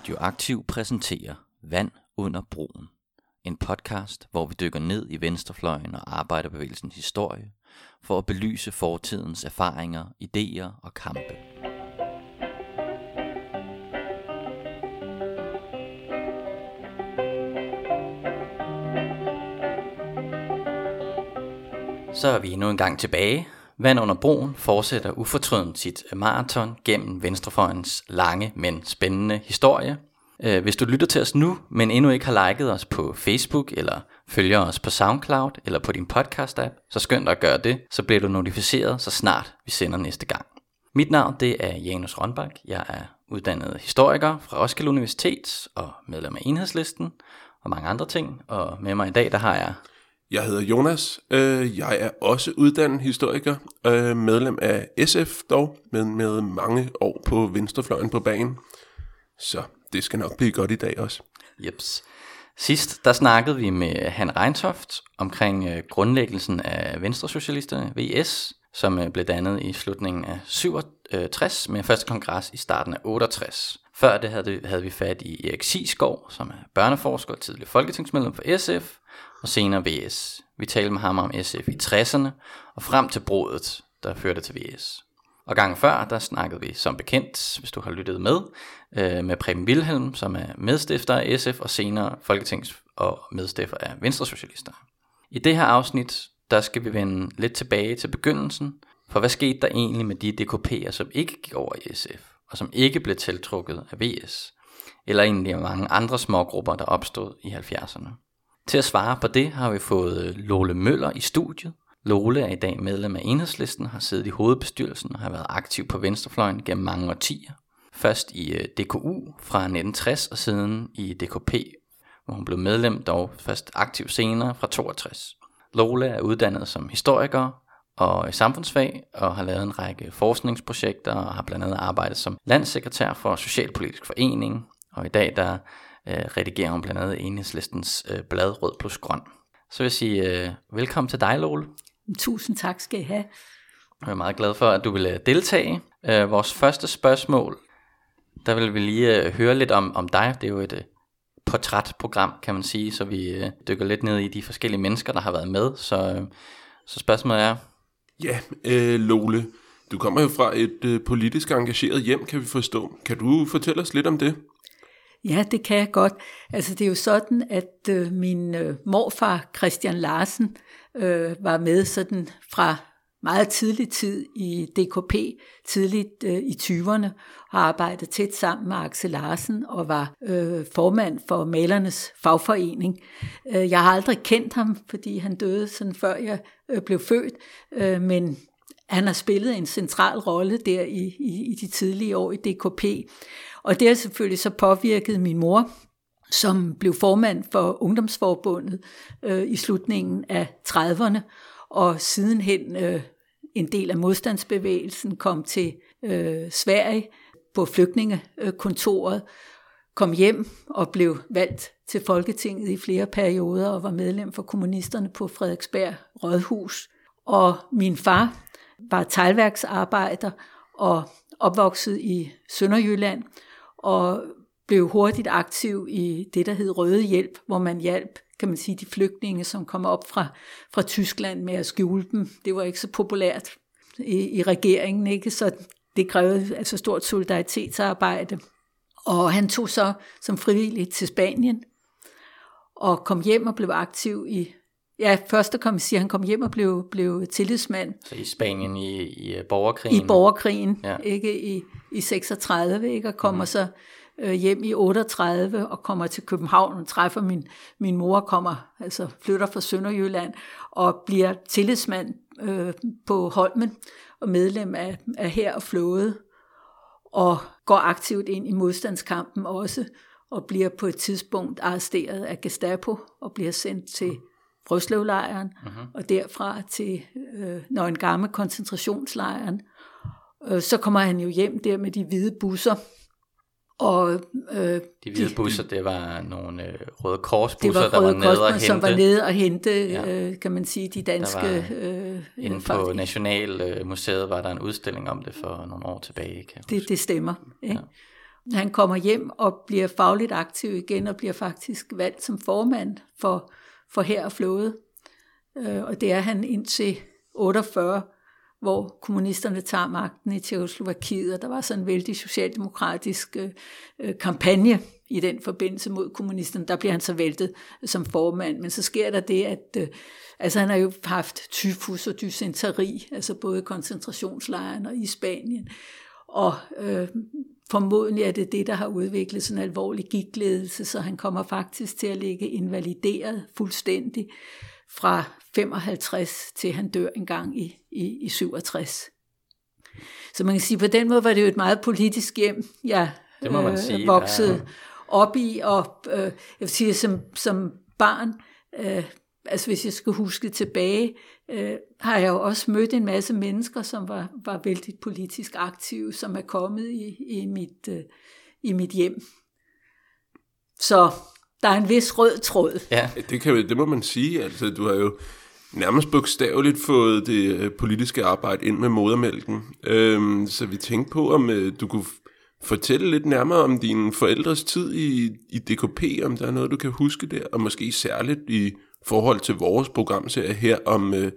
Radioaktiv præsenterer Vand under broen. En podcast, hvor vi dykker ned i venstrefløjen og arbejderbevægelsens historie, for at belyse fortidens erfaringer, idéer og kampe. Så er vi endnu en gang tilbage. Vand under broen fortsætter ufortrødent sit maraton gennem venstrefløjens lange, men spændende historie. Øh, hvis du lytter til os nu, men endnu ikke har liket os på Facebook, eller følger os på SoundCloud, eller på din podcast-app, så skynd dig at gøre det, så bliver du notificeret, så snart vi sender næste gang. Mit navn det er Janus Rønbak. Jeg er uddannet historiker fra Roskilde Universitet og medlem af Enhedslisten og mange andre ting. Og med mig i dag, der har jeg jeg hedder Jonas. Øh, jeg er også uddannet historiker, øh, medlem af SF dog, men med mange år på venstrefløjen på banen. Så det skal nok blive godt i dag også. Jeps. Sidst der snakkede vi med Han Reintoft omkring øh, grundlæggelsen af Venstresocialisterne, VS, som blev dannet i slutningen af 67 med første kongres i starten af 68. Før det havde, havde vi fat i Erik Sisgaard, som er børneforsker og tidligere folketingsmedlem for SF, og senere VS. Vi talte med ham om SF i 60'erne og frem til brodet, der førte til VS. Og gangen før, der snakkede vi som bekendt, hvis du har lyttet med, øh, med Preben Wilhelm, som er medstifter af SF og senere folketings- og medstifter af Venstresocialister. I det her afsnit, der skal vi vende lidt tilbage til begyndelsen, for hvad skete der egentlig med de DKP'er, som ikke gik over i SF, og som ikke blev tiltrukket af VS, eller egentlig af mange andre små grupper, der opstod i 70'erne. Til at svare på det har vi fået øh, Lole Møller i studiet. Lole er i dag medlem af Enhedslisten, har siddet i hovedbestyrelsen og har været aktiv på venstrefløjen gennem mange årtier. Først i øh, DKU fra 1960 og siden i DKP, hvor hun blev medlem dog først aktiv senere fra 62. Lole er uddannet som historiker og i samfundsfag og har lavet en række forskningsprojekter og har blandt andet arbejdet som landssekretær for Socialpolitisk Forening. Og i dag der øh, redigerer hun blandt andet enhedslistens øh, blad Rød plus Grøn. Så vil jeg sige øh, velkommen til dig, Lole. Tusind tak skal I have. Jeg er meget glad for, at du vil øh, deltage. Øh, vores første spørgsmål, der vil vi lige øh, høre lidt om, om dig. Det er jo et øh, portrætprogram, kan man sige, så vi øh, dykker lidt ned i de forskellige mennesker, der har været med. Så, øh, så spørgsmålet er, Ja, øh, Lole, du kommer jo fra et øh, politisk engageret hjem, kan vi forstå. Kan du fortælle os lidt om det? Ja, det kan jeg godt. Altså det er jo sådan, at øh, min øh, morfar Christian Larsen øh, var med sådan fra meget tidlig tid i DKP, tidligt øh, i 20'erne, har arbejdet tæt sammen med Axel Larsen og var øh, formand for Malernes Fagforening. Øh, jeg har aldrig kendt ham, fordi han døde sådan før jeg øh, blev født, øh, men han har spillet en central rolle der i, i, i de tidlige år i DKP. Og det har selvfølgelig så påvirket min mor, som blev formand for Ungdomsforbundet øh, i slutningen af 30'erne, og sidenhen øh, en del af modstandsbevægelsen kom til øh, Sverige på flygtningekontoret, kom hjem og blev valgt til Folketinget i flere perioder og var medlem for kommunisterne på Frederiksberg Rådhus. Og min far var teglværksarbejder og opvokset i Sønderjylland og blev hurtigt aktiv i det, der hed Røde Hjælp, hvor man hjalp kan man sige, de flygtninge, som kom op fra, fra Tyskland med at skjule dem. Det var ikke så populært i, i regeringen, ikke? så det krævede altså stort solidaritetsarbejde. Og han tog så som frivillig til Spanien og kom hjem og blev aktiv i Ja, første kom siger, han kom hjem og blev, blev tillidsmand. Så i Spanien i, i borgerkrigen? I borgerkrigen, ja. ikke i, i 36, ikke? og kommer mm. så øh, hjem i 38 og kommer til København og træffer min, min mor, kommer, altså flytter fra Sønderjylland og bliver tillidsmand øh, på Holmen og medlem af, af her og flåde og går aktivt ind i modstandskampen også og bliver på et tidspunkt arresteret af Gestapo og bliver sendt til Frøslevlejren uh-huh. og derfra til øh, når en gammel koncentrationslejren. Øh, så kommer han jo hjem der med de hvide busser og, øh, de hvide busser, det var nogle øh, røde korsbusser, det var røde der var nede og hente. som var nede og hente, ja. øh, kan man sige, de danske... Der var, øh, inden på Nationalmuseet var der en udstilling om det for nogle år tilbage. Kan det, det stemmer. Ikke? Ja. Han kommer hjem og bliver fagligt aktiv igen og bliver faktisk valgt som formand for, for her og flåde. Øh, og det er han indtil 48, hvor kommunisterne tager magten i Tjekoslovakiet, og der var sådan en vældig socialdemokratisk øh, kampagne i den forbindelse mod kommunisterne. Der bliver han så væltet som formand, men så sker der det, at øh, altså han har jo haft tyfus og dysenteri, altså både koncentrationslejren og i Spanien, og øh, formodentlig er det det, der har udviklet sådan en alvorlig gigtledelse, så han kommer faktisk til at ligge invalideret fuldstændig fra 55 til han dør en gang i, i, i 67. Så man kan sige, på den måde var det jo et meget politisk hjem, jeg det må man øh, sige, voksede der... op i, og øh, jeg vil sige, som, som barn, øh, altså hvis jeg skal huske tilbage, øh, har jeg jo også mødt en masse mennesker, som var, var vældig politisk aktive, som er kommet i, i, mit, øh, i mit hjem. Så der er en vis rød tråd. Ja, det, kan, det må man sige. Altså, du har jo nærmest bogstaveligt fået det øh, politiske arbejde ind med modermælken. Øhm, så vi tænkte på, om øh, du kunne fortælle lidt nærmere om dine forældres tid i, i DKP, om der er noget, du kan huske der, og måske særligt i forhold til vores programserie her om øh,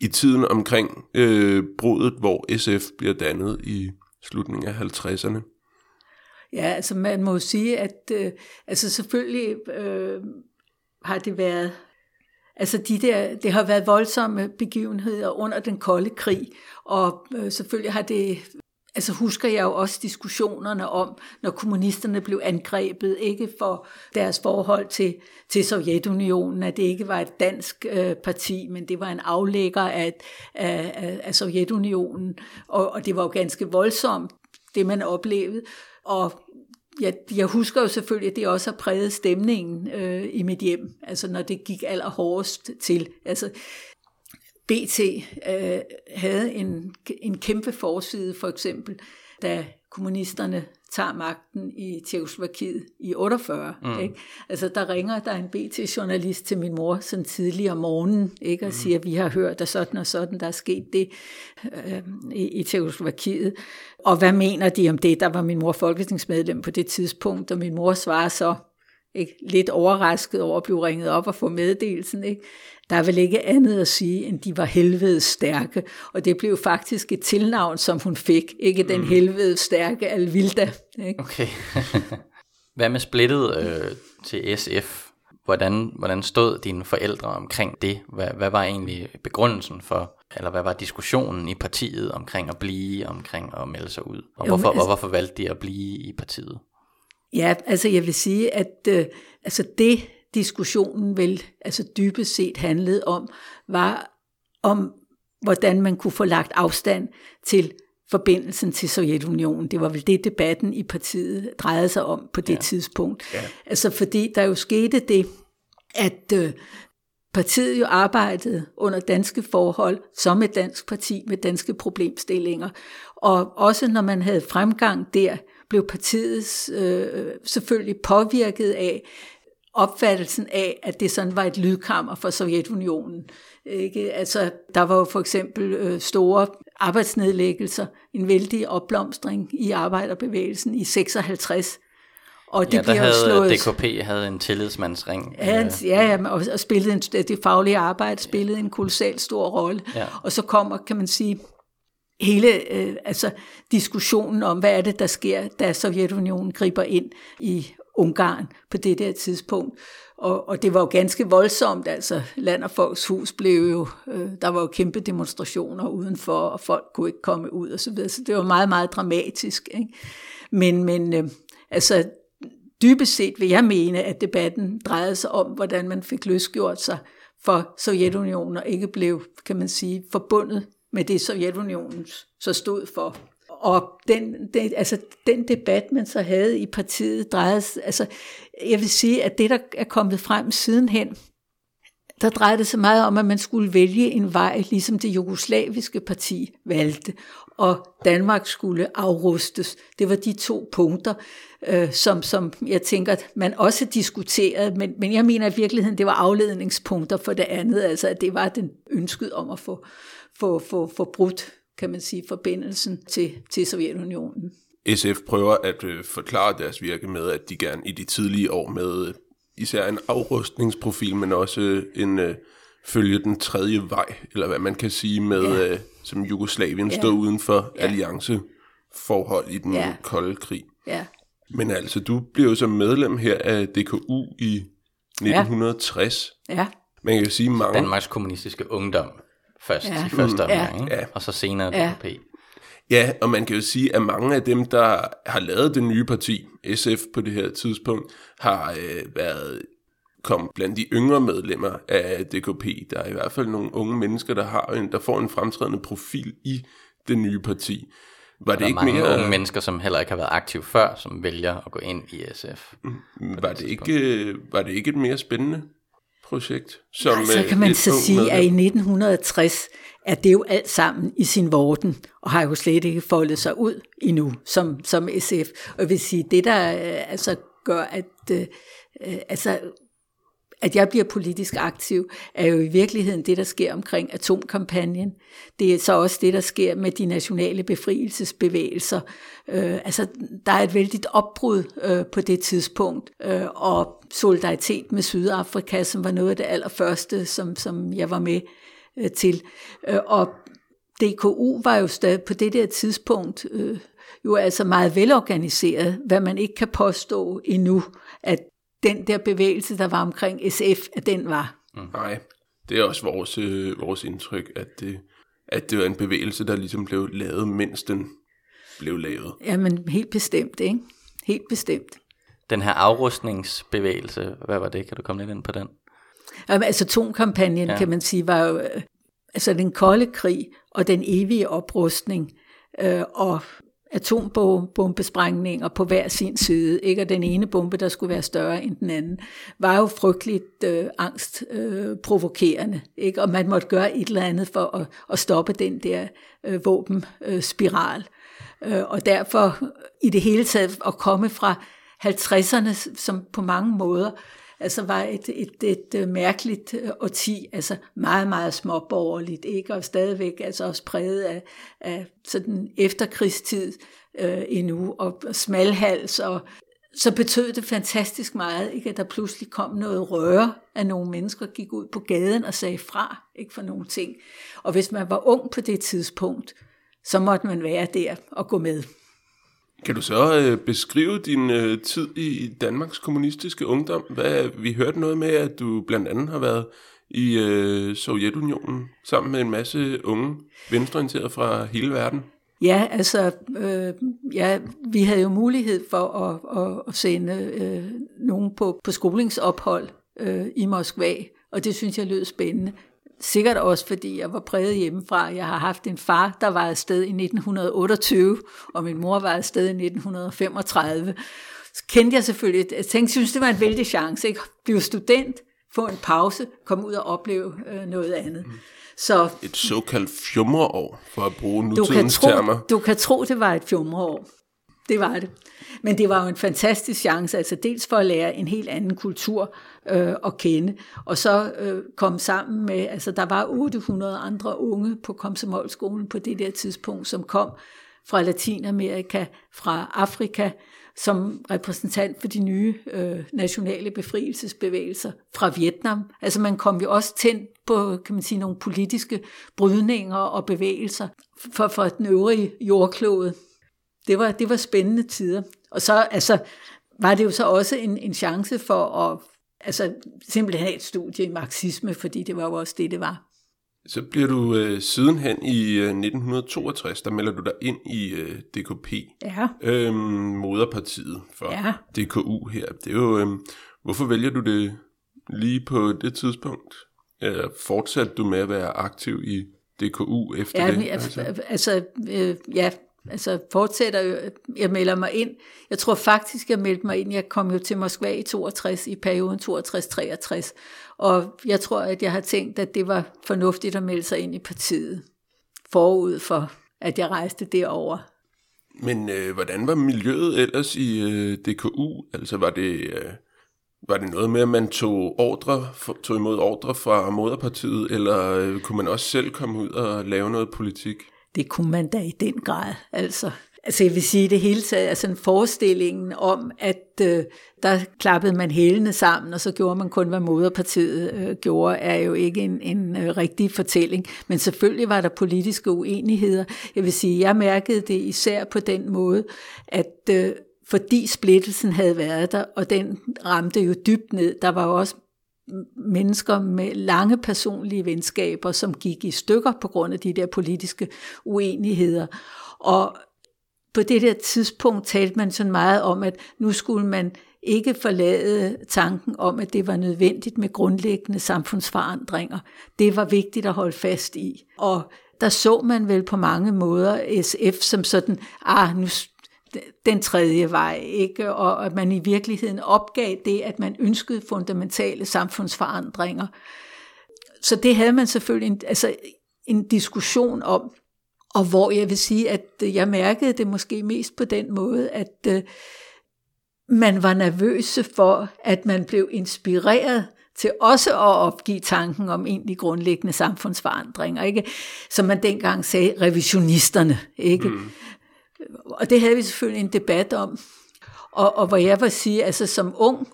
i tiden omkring øh, brudet, hvor SF bliver dannet i slutningen af 50'erne. Ja, altså man må sige, at øh, altså selvfølgelig øh, har det været Altså de der, det har været voldsomme begivenheder under den kolde krig, og øh, selvfølgelig har det altså husker jeg jo også diskussionerne om, når kommunisterne blev angrebet, ikke for deres forhold til, til Sovjetunionen, at det ikke var et dansk øh, parti, men det var en aflægger af, af, af Sovjetunionen, og, og det var jo ganske voldsomt, det man oplevede. Og jeg, jeg husker jo selvfølgelig, at det også har præget stemningen øh, i mit hjem, altså når det gik allerhårdest til. Altså, BT øh, havde en, en kæmpe forside, for eksempel, da kommunisterne tager magten i Tjekoslovakiet i 48. Mm. Ikke? Altså der ringer der en BT-journalist til min mor sådan tidlig om morgenen, ikke? og mm. siger, at vi har hørt, at sådan og sådan, der er sket det øh, i, i Tjekoslovakiet. Og hvad mener de om det? Der var min mor folketingsmedlem på det tidspunkt, og min mor svarer så, ikke? lidt overrasket over at blive ringet op og få meddelelsen, ikke? Der er vel ikke andet at sige, end de var helvedes stærke. Og det blev faktisk et tilnavn, som hun fik. Ikke den mm. helvedes stærke Alvilda. Ikke? Okay. Hvad med splittet øh, til SF? Hvordan, hvordan stod dine forældre omkring det? Hvad, hvad var egentlig begrundelsen for, eller hvad var diskussionen i partiet omkring at blive, omkring at melde sig ud? Og, jo, hvorfor, altså, og hvorfor valgte de at blive i partiet? Ja, altså jeg vil sige, at øh, altså det, diskussionen vel altså dybest set handlede om, var om, hvordan man kunne få lagt afstand til forbindelsen til Sovjetunionen. Det var vel det, debatten i partiet drejede sig om på det ja. tidspunkt. Ja. Altså fordi der jo skete det, at øh, partiet jo arbejdede under danske forhold som et dansk parti med danske problemstillinger. Og også når man havde fremgang der, blev partiet øh, selvfølgelig påvirket af, opfattelsen af, at det sådan var et lydkammer for Sovjetunionen. Ikke? Altså, der var jo for eksempel øh, store arbejdsnedlæggelser, en vældig opblomstring i arbejderbevægelsen i 56. Og det ja, der havde slået, DKP havde en tillidsmandsring. Ja, øh. ja og, og spillede en, det faglige arbejde spillede en kolossal stor rolle. Ja. Og så kommer, kan man sige, hele øh, altså diskussionen om, hvad er det, der sker, da Sovjetunionen griber ind i Ungarn på det der tidspunkt. Og, og det var jo ganske voldsomt, altså Land og Folks Hus blev jo, øh, der var jo kæmpe demonstrationer udenfor, og folk kunne ikke komme ud og så videre, så det var meget, meget dramatisk. Ikke? Men, men øh, altså dybest set vil jeg mene, at debatten drejede sig om, hvordan man fik løsgjort sig for Sovjetunionen, og ikke blev, kan man sige, forbundet med det Sovjetunionen så stod for. Og den, den, altså, den debat, man så havde i partiet, drejede altså, jeg vil sige, at det, der er kommet frem sidenhen, der drejede det sig meget om, at man skulle vælge en vej, ligesom det jugoslaviske parti valgte, og Danmark skulle afrustes. Det var de to punkter, øh, som, som jeg tænker, at man også diskuterede, men, men jeg mener i virkeligheden, det var afledningspunkter for det andet, altså at det var den ønsket om at få, få, få, få brudt kan man sige, forbindelsen til, til Sovjetunionen. SF prøver at øh, forklare deres virke med, at de gerne i de tidlige år med øh, især en afrustningsprofil, men også øh, en øh, følge den tredje vej, eller hvad man kan sige med, Ja. øh, som Jugoslavien Ja. stod uden for Ja. allianceforhold i den Ja. kolde krig. Ja. Men altså, du blev jo som medlem her af DKU i 1960. Ja. Man kan jo sige mange... Danmarks kommunistiske ungdom først Ja. i første Mm, omgang, ja. og så senere Ja. DKP. Ja, og man kan jo sige, at mange af dem, der har lavet det nye parti, SF på det her tidspunkt, har øh, været kom blandt de yngre medlemmer af DKP. Der er i hvert fald nogle unge mennesker, der har en, der får en fremtrædende profil i det nye parti. Var det Der er ikke mange mere, unge mennesker, som heller ikke har været aktive før, som vælger at gå ind i SF. var det ikke, øh, var det ikke et mere spændende projekt? Som, Så øh, kan man et så sige, at i medlem? 1960 er det jo alt sammen i sin vorden, og har jo slet ikke foldet sig ud endnu som, som SF. Og jeg vil sige, det der øh, altså gør, at, øh, øh, altså, at jeg bliver politisk aktiv, er jo i virkeligheden det, der sker omkring atomkampagnen. Det er så også det, der sker med de nationale befrielsesbevægelser. Øh, altså, der er et vældigt opbrud øh, på det tidspunkt, øh, og solidaritet med Sydafrika, som var noget af det allerførste, som, som jeg var med øh, til. Øh, og DKU var jo stadig på det der tidspunkt øh, jo altså meget velorganiseret, hvad man ikke kan påstå endnu, at den der bevægelse, der var omkring SF, at den var. Nej, det er også vores, øh, vores indtryk, at det, at det var en bevægelse, der ligesom blev lavet, mens den blev lavet. Jamen, helt bestemt, ikke? Helt bestemt. Den her afrustningsbevægelse, hvad var det? Kan du komme lidt ind på den? Jamen, altså, atomkampagnen, Ja. ja. kan man sige, var jo øh, altså den kolde krig og den evige oprustning øh, og atombombesprængninger på hver sin side, ikke? og den ene bombe, der skulle være større end den anden, var jo frygteligt øh, angstprovokerende, øh, provokerende, ikke? og man måtte gøre et eller andet for at, at stoppe den der øh, våbenspiral. Øh, og derfor i det hele taget at komme fra 50'erne, som på mange måder altså var et, et, et, øh, mærkeligt øh, årti, altså meget, meget småborgerligt, ikke? og stadigvæk altså også præget af, af sådan efterkrigstid øh, endnu, og smalhals, og så betød det fantastisk meget, ikke? at der pludselig kom noget røre at nogle mennesker, gik ud på gaden og sagde fra ikke for nogle ting. Og hvis man var ung på det tidspunkt, så måtte man være der og gå med. Kan du så øh, beskrive din øh, tid i Danmarks kommunistiske ungdom? Hvad, vi hørte noget med, at du blandt andet har været i øh, Sovjetunionen sammen med en masse unge venstreorienterede fra hele verden. Ja, altså, øh, ja, vi havde jo mulighed for at, at, at sende øh, nogen på, på skolingsophold øh, i Moskva, og det synes jeg lød spændende. Sikkert også, fordi jeg var præget hjemmefra. Jeg har haft en far, der var afsted i 1928, og min mor var afsted i 1935. Så kendte jeg selvfølgelig, jeg tænkte, synes, det var en vældig chance. Ikke? Blive student, få en pause, komme ud og opleve øh, noget andet. Så Et såkaldt fjumreår, for at bruge du kan, nutidens tro, termer. du kan tro, det var et fjumreår. Det var det. Men det var jo en fantastisk chance, altså dels for at lære en helt anden kultur øh, at kende, og så øh, komme sammen med, altså der var 800 andre unge på Komsomolskolen på det der tidspunkt, som kom fra Latinamerika, fra Afrika, som repræsentant for de nye øh, nationale befrielsesbevægelser fra Vietnam. Altså man kom jo også tændt på, kan man sige, nogle politiske brydninger og bevægelser for, for den øvrige jordklode. Det var, det var spændende tider. Og så altså, var det jo så også en, en chance for at altså, simpelthen have et studie i marxisme, fordi det var jo også det, det var. Så bliver du øh, sidenhen i øh, 1962, der melder du dig ind i øh, DKP, Ja, øh, moderpartiet for Ja. DKU her. Det er jo, øh, hvorfor vælger du det lige på det tidspunkt? Eller fortsatte du med at være aktiv i DKU efter ja det? altså, altså øh, ja, altså fortsætter jo, jeg melder mig ind. Jeg tror faktisk, jeg meldte mig ind. Jeg kom jo til Moskva i 62, i perioden 62-63. Og jeg tror, at jeg har tænkt, at det var fornuftigt at melde sig ind i partiet. Forud for, at jeg rejste derover. Men øh, hvordan var miljøet ellers i øh, DKU? Altså var det, øh, var det noget med, at man tog, ordre, for, tog imod ordre fra moderpartiet, eller øh, kunne man også selv komme ud og lave noget politik? Det kunne man da i den grad. Altså, Altså jeg vil sige det hele taget, altså en forestillingen om, at øh, der klappede man hælene sammen, og så gjorde man kun, hvad moderpartiet øh, gjorde, er jo ikke en, en øh, rigtig fortælling. Men selvfølgelig var der politiske uenigheder. Jeg vil sige, jeg mærkede det især på den måde, at øh, fordi splittelsen havde været der, og den ramte jo dybt ned, der var jo også mennesker med lange personlige venskaber, som gik i stykker på grund af de der politiske uenigheder. Og på det der tidspunkt talte man sådan meget om, at nu skulle man ikke forlade tanken om, at det var nødvendigt med grundlæggende samfundsforandringer. Det var vigtigt at holde fast i. Og der så man vel på mange måder SF som sådan, ah, nu den tredje vej, ikke? og at man i virkeligheden opgav det, at man ønskede fundamentale samfundsforandringer. Så det havde man selvfølgelig en, altså en diskussion om, og hvor jeg vil sige, at øh, jeg mærkede det måske mest på den måde, at øh, man var nervøse for, at man blev inspireret til også at opgive tanken om egentlig grundlæggende samfundsforandringer, ikke? Som man dengang sagde, revisionisterne, ikke? Mm. Og det havde vi selvfølgelig en debat om. Og, og hvor jeg var sige, altså som ung,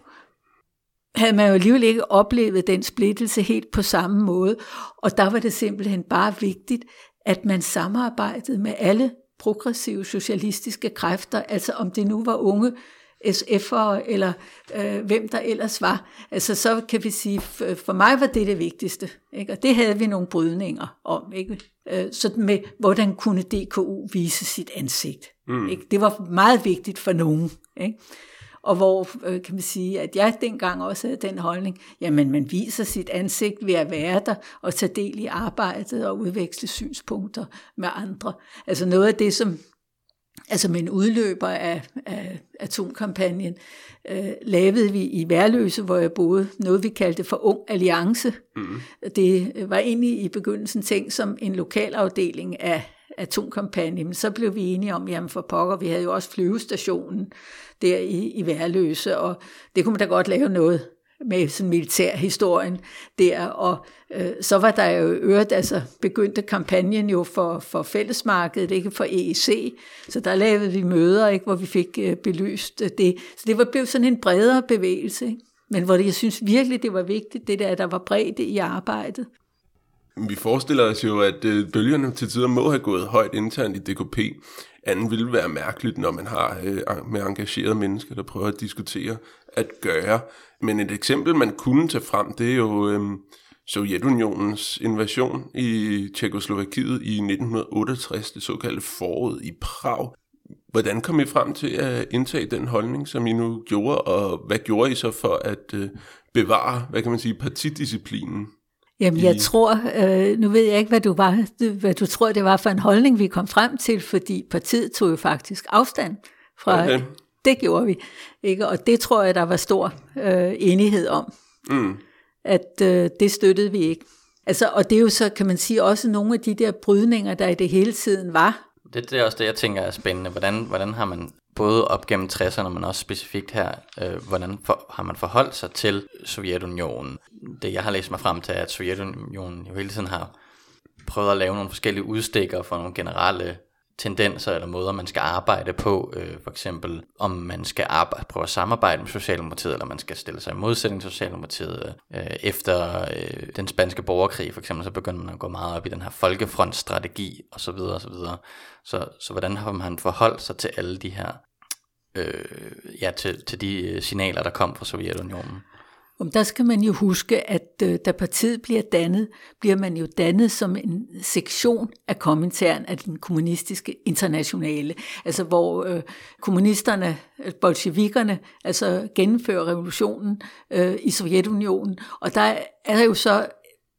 havde man jo alligevel ikke oplevet den splittelse helt på samme måde. Og der var det simpelthen bare vigtigt, at man samarbejdede med alle progressive socialistiske kræfter, altså om det nu var unge SF'ere eller øh, hvem der ellers var. Altså så kan vi sige, for mig var det det vigtigste. Ikke? Og det havde vi nogle brydninger om. Ikke? Øh, sådan med, hvordan kunne DKU vise sit ansigt. Mm. Ikke? Det var meget vigtigt for nogen. Ikke? og hvor øh, kan man sige, at jeg dengang også havde den holdning, jamen man viser sit ansigt ved at være der og tage del i arbejdet og udveksle synspunkter med andre. Altså noget af det, som altså med en udløber af, af atomkampagnen, øh, lavede vi i Værløse, hvor jeg boede, noget vi kaldte for Ung Alliance. Mm. Det var egentlig i begyndelsen tænkt som en lokalafdeling af atomkampagne, men så blev vi enige om, jamen for pokker, vi havde jo også flyvestationen der i, i Værløse, og det kunne man da godt lave noget med sådan militærhistorien der, og øh, så var der jo øvrigt, altså begyndte kampagnen jo for, for fællesmarkedet, ikke for EEC, så der lavede vi møder, ikke, hvor vi fik øh, belyst øh, det. Så det var blevet sådan en bredere bevægelse, ikke? men hvor det, jeg synes virkelig, det var vigtigt, det der, at der var bredde i arbejdet. Vi forestiller os jo, at øh, bølgerne til tider må have gået højt internt i DKP. Anden ville være mærkeligt, når man har øh, med engagerede mennesker, der prøver at diskutere at gøre. Men et eksempel, man kunne tage frem, det er jo øh, Sovjetunionens invasion i Tjekoslovakiet i 1968, det såkaldte foråret i Prag. Hvordan kom I frem til at indtage den holdning, som I nu gjorde, og hvad gjorde I så for at øh, bevare, hvad kan man sige, partidisciplinen? Jamen, jeg tror, øh, nu ved jeg ikke, hvad du, var, hvad du tror, det var for en holdning, vi kom frem til, fordi partiet tog jo faktisk afstand fra, okay. det gjorde vi, ikke? og det tror jeg, der var stor øh, enighed om, mm. at øh, det støttede vi ikke. Altså, og det er jo så, kan man sige, også nogle af de der brydninger, der i det hele tiden var. Det, det er også det, jeg tænker er spændende. Hvordan, hvordan har man både op gennem 60'erne, men også specifikt her, øh, hvordan for, har man forholdt sig til Sovjetunionen? Det jeg har læst mig frem til, er, at Sovjetunionen jo hele tiden har prøvet at lave nogle forskellige udstikker for nogle generelle tendenser eller måder, man skal arbejde på. Øh, for eksempel, om man skal arbejde, prøve at samarbejde med Socialdemokratiet, eller man skal stille sig i modsætning til Socialdemokratiet. Øh, efter øh, den spanske borgerkrig, for eksempel, så begynder man at gå meget op i den her folkefrontstrategi, osv. osv. Så, så hvordan har man forholdt sig til alle de her, øh, ja, til, til de øh, signaler, der kom fra Sovjetunionen? Om der skal man jo huske, at øh, da partiet bliver dannet, bliver man jo dannet som en sektion af kommentaren af den kommunistiske internationale. Altså hvor øh, kommunisterne, øh, bolsjevikerne, altså gennemfører revolutionen øh, i Sovjetunionen. Og der er jo så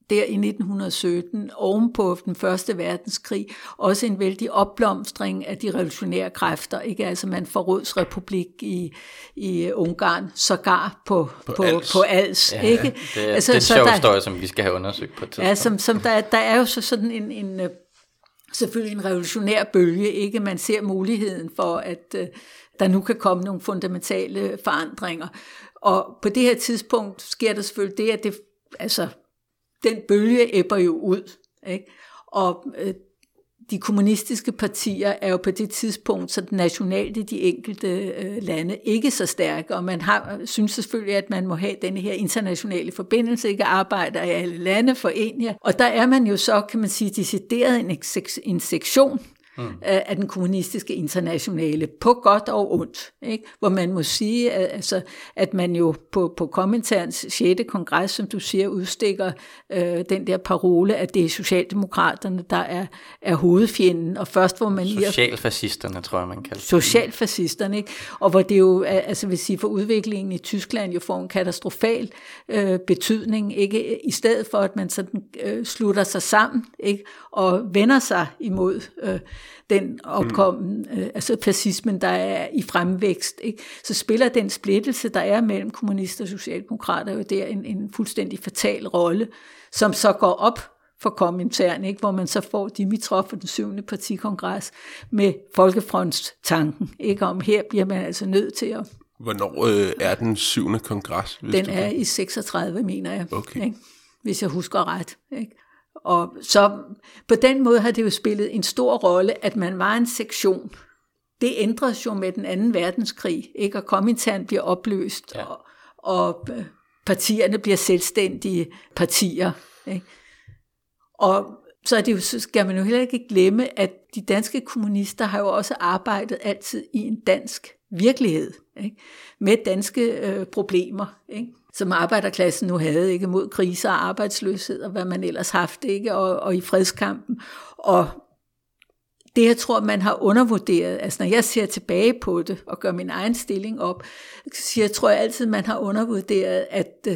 der i 1917, ovenpå den første verdenskrig, også en vældig opblomstring af de revolutionære kræfter. Ikke? Altså man får rådsrepublik i, i Ungarn, sågar på, på, på, Als. På Als ja, ikke? Det, altså, det er en sjov historie, som vi skal have undersøgt på et tidspunkt. Ja, som, som der, der er jo så sådan en, en øh, selvfølgelig en revolutionær bølge, ikke? Man ser muligheden for, at uh, der nu kan komme nogle fundamentale forandringer. Og på det her tidspunkt sker der selvfølgelig det, at det, altså den bølge æbber jo ud. Ikke? Og øh, de kommunistiske partier er jo på det tidspunkt så nationalt i de enkelte øh, lande ikke så stærke, og man har, synes selvfølgelig, at man må have den her internationale forbindelse, ikke arbejder i alle lande for en. Og der er man jo så, kan man sige, decideret en, en sektion mm. af den kommunistiske internationale, på godt og ondt. Ikke? Hvor man må sige, at, altså, at man jo på, på Kominterns 6. kongres, som du siger, udstikker øh, den der parole, at det er Socialdemokraterne, der er, er hovedfjenden. Og først hvor man... Socialfascisterne, tror jeg, man kalder. Socialfascisterne, ikke? Og hvor det jo, altså vil sige, for udviklingen i Tyskland jo får en katastrofal øh, betydning, ikke? I stedet for, at man sådan øh, slutter sig sammen, ikke? Og vender sig imod øh, den opkommen, mm. øh, altså fascismen, der er i fremvækst, ikke? så spiller den splittelse, der er mellem kommunister og socialdemokrater, jo der en, en fuldstændig fatal rolle, som så går op for kommentaren, ikke? hvor man så får Dimitrov for den syvende partikongres med folkefrontstanken, ikke om her bliver man altså nødt til at... Hvornår øh, er den syvende kongres? Den er i 36, mener jeg, okay. ikke? hvis jeg husker ret. Ikke? Og så på den måde har det jo spillet en stor rolle, at man var en sektion. Det ændres jo med den anden verdenskrig, ikke? og Komintern bliver opløst, ja. og, og øh, partierne bliver selvstændige partier. Ikke? Og så, er det jo, så skal man jo heller ikke glemme, at de danske kommunister har jo også arbejdet altid i en dansk virkelighed, ikke? med danske øh, problemer. Ikke? Som arbejderklassen nu havde, ikke mod kriser og arbejdsløshed og hvad man ellers haft, ikke og, og i fredskampen. Og det, jeg tror, man har undervurderet, altså når jeg ser tilbage på det og gør min egen stilling op, så jeg tror jeg altid, man har undervurderet, at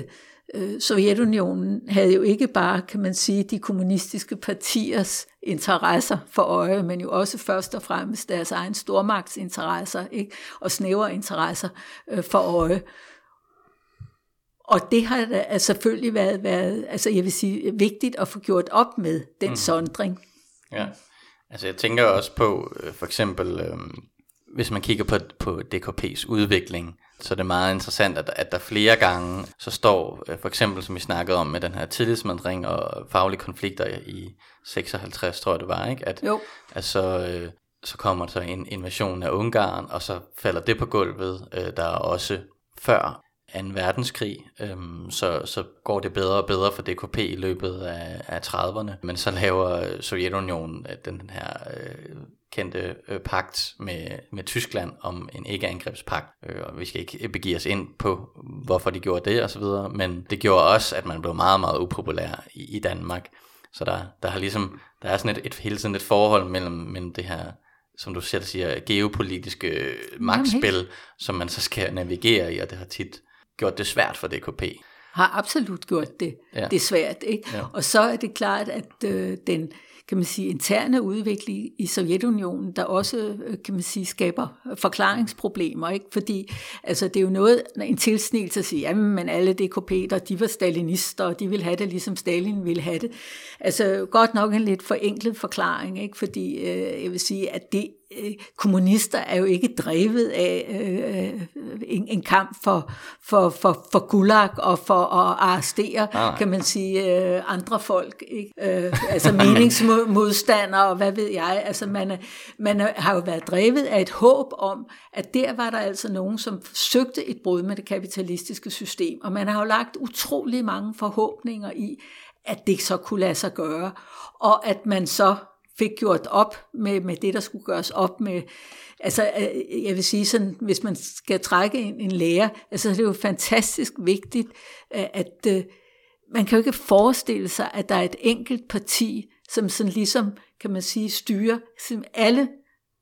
øh, Sovjetunionen havde jo ikke bare, kan man sige, de kommunistiske partiers interesser for øje, men jo også først og fremmest deres egen stormagtsinteresser ikke? og snævre interesser øh, for øje. Og det har da selvfølgelig været, været, altså jeg vil sige, vigtigt at få gjort op med den mm. sondring. Ja, altså jeg tænker også på øh, for eksempel, øh, hvis man kigger på, på DKP's udvikling, så er det meget interessant, at, at der flere gange, så står øh, for eksempel, som vi snakkede om med den her tillidsmandring og faglige konflikter i 56, tror jeg det var, ikke? At, jo. Altså, øh, så kommer der en invasion af Ungarn, og så falder det på gulvet. Øh, der er også før 2. verdenskrig, øhm, så, så går det bedre og bedre for DKP i løbet af, af 30'erne. Men så laver Sovjetunionen øh, den her øh, kendte øh, pagt med, med Tyskland om en ikke-angrebspagt. Øh, og vi skal ikke begive os ind på, hvorfor de gjorde det osv., men det gjorde også, at man blev meget, meget upopulær i, i Danmark. Så der, der, har ligesom, der er sådan et, et, hele tiden et forhold mellem, mellem det her som du selv siger, geopolitiske magtspil, som man så skal navigere i, og det har tit gjort det svært for DKP. Har absolut gjort det, ja. det svært. Ikke? Ja. Og så er det klart, at øh, den kan man sige, interne udvikling i Sovjetunionen, der også øh, kan man sige, skaber forklaringsproblemer. Ikke? Fordi altså, det er jo noget, en tilsnigelse at sige, at men alle DKP'er, de var stalinister, og de ville have det, ligesom Stalin ville have det. Altså godt nok en lidt forenklet forklaring, ikke? fordi øh, jeg vil sige, at det kommunister er jo ikke drevet af øh, en, en kamp for, for, for, for gulag og for at arrestere, ah, kan man sige, øh, andre folk. Ikke? Øh, altså meningsmodstandere og hvad ved jeg. Altså man, man har jo været drevet af et håb om, at der var der altså nogen, som søgte et brud med det kapitalistiske system. Og man har jo lagt utrolig mange forhåbninger i, at det så kunne lade sig gøre, og at man så fik gjort op med, med det, der skulle gøres op med. Altså, øh, jeg vil sige sådan, hvis man skal trække en, en lærer, altså det er jo fantastisk vigtigt, øh, at, at man kan jo ikke forestille sig, at der er et enkelt parti, som sådan ligesom, kan man sige, styrer alle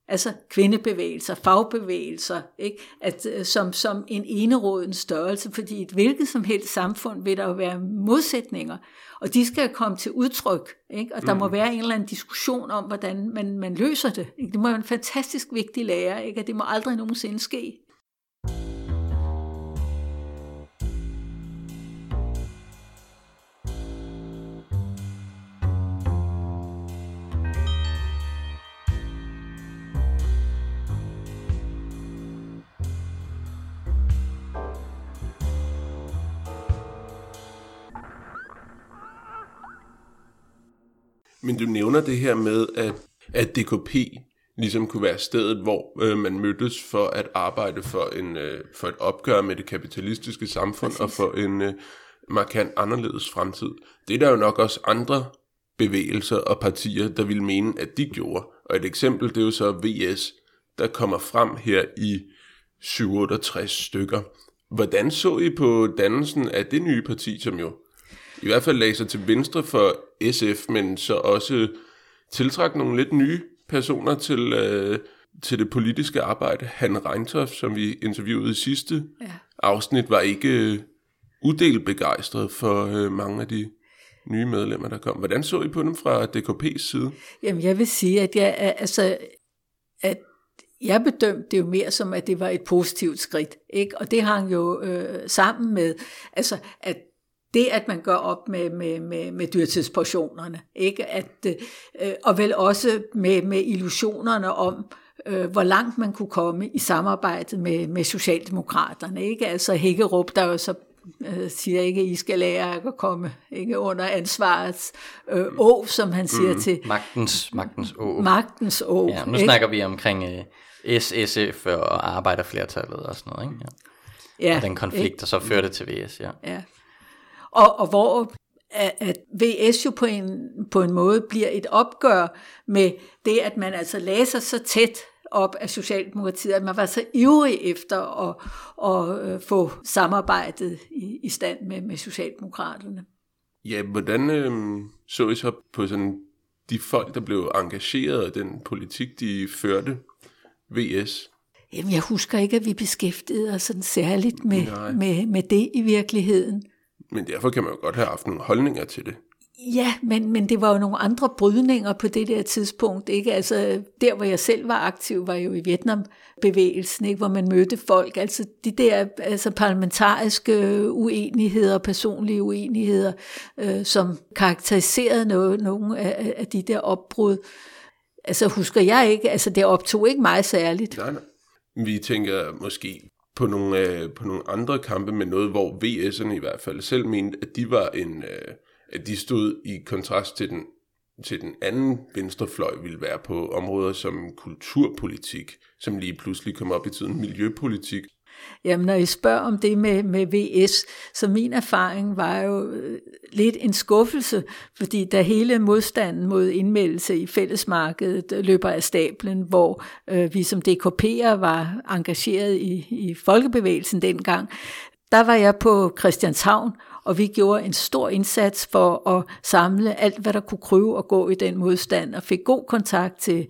altså kvindebevægelser, fagbevægelser, ikke? At, som, som en enerådens størrelse, fordi et hvilket som helst samfund vil der jo være modsætninger. Og de skal komme til udtryk, ikke? og der mm. må være en eller anden diskussion om, hvordan man, man løser det. Ikke? Det må være en fantastisk vigtig lære, ikke? at det må aldrig nogensinde ske. Men du nævner det her med, at at DKP ligesom kunne være stedet, hvor øh, man mødtes for at arbejde for, en, øh, for et opgør med det kapitalistiske samfund Præcis. og for en øh, markant anderledes fremtid. Det er der jo nok også andre bevægelser og partier, der vil mene, at de gjorde. Og et eksempel, det er jo så VS, der kommer frem her i 67 stykker. Hvordan så I på dannelsen af det nye parti, som jo i hvert fald lagde sig til venstre for SF, men så også tiltrak nogle lidt nye personer til, øh, til det politiske arbejde. Han Reintoft, som vi interviewede i sidste ja. afsnit, var ikke øh, uddelt begejstret for øh, mange af de nye medlemmer, der kom. Hvordan så I på dem fra DKP's side? Jamen, jeg vil sige, at jeg, altså, at jeg bedømte det jo mere som, at det var et positivt skridt. Ikke? Og det hang jo øh, sammen med, altså, at det, at man gør op med, med, med, med dyrtidsportionerne, ikke? At, øh, og vel også med, med illusionerne om, øh, hvor langt man kunne komme i samarbejdet med, med Socialdemokraterne. Ikke? Altså Hækkerup, der jo så øh, siger ikke, at I skal lære at komme ikke under ansvarets øh, å, som han siger mm, til... Magtens, magtens å. Magtens å. Ja, nu ikke? snakker vi omkring øh, SSF og arbejderflertallet og sådan noget, ikke? Ja. ja og den konflikt, ikke? der så førte til VS, ja. Ja, og, og hvor at, VS jo på en, på en måde bliver et opgør med det, at man altså læser så tæt op af Socialdemokratiet, at man var så ivrig efter at, at øh, få samarbejdet i, i stand med, med Socialdemokraterne. Ja, hvordan øh, så I så på sådan de folk, der blev engageret i den politik, de førte VS? Jamen, jeg husker ikke, at vi beskæftigede os sådan særligt med, med, med det i virkeligheden. Men derfor kan man jo godt have haft nogle holdninger til det. Ja, men, men det var jo nogle andre brydninger på det der tidspunkt. Ikke? Altså, der, hvor jeg selv var aktiv, var jo i Vietnam-bevægelsen, ikke? hvor man mødte folk. Altså de der altså, parlamentariske uenigheder, personlige uenigheder, øh, som karakteriserede noget, nogle af, af de der opbrud. Altså husker jeg ikke, altså det optog ikke mig særligt. Nej, nej. Vi tænker måske på nogle, øh, på nogle andre kampe med noget, hvor VS'erne i hvert fald selv mente, at de var en, øh, at de stod i kontrast til den, til den anden venstrefløj ville være på områder som kulturpolitik, som lige pludselig kom op i tiden, miljøpolitik. Jamen, når I spørger om det med, med VS, så min erfaring var jo øh, lidt en skuffelse, fordi da hele modstanden mod indmeldelse i fællesmarkedet øh, løber af stablen, hvor øh, vi som DKP'er var engageret i, i folkebevægelsen dengang, der var jeg på Christianshavn, og vi gjorde en stor indsats for at samle alt, hvad der kunne kryve og gå i den modstand, og fik god kontakt til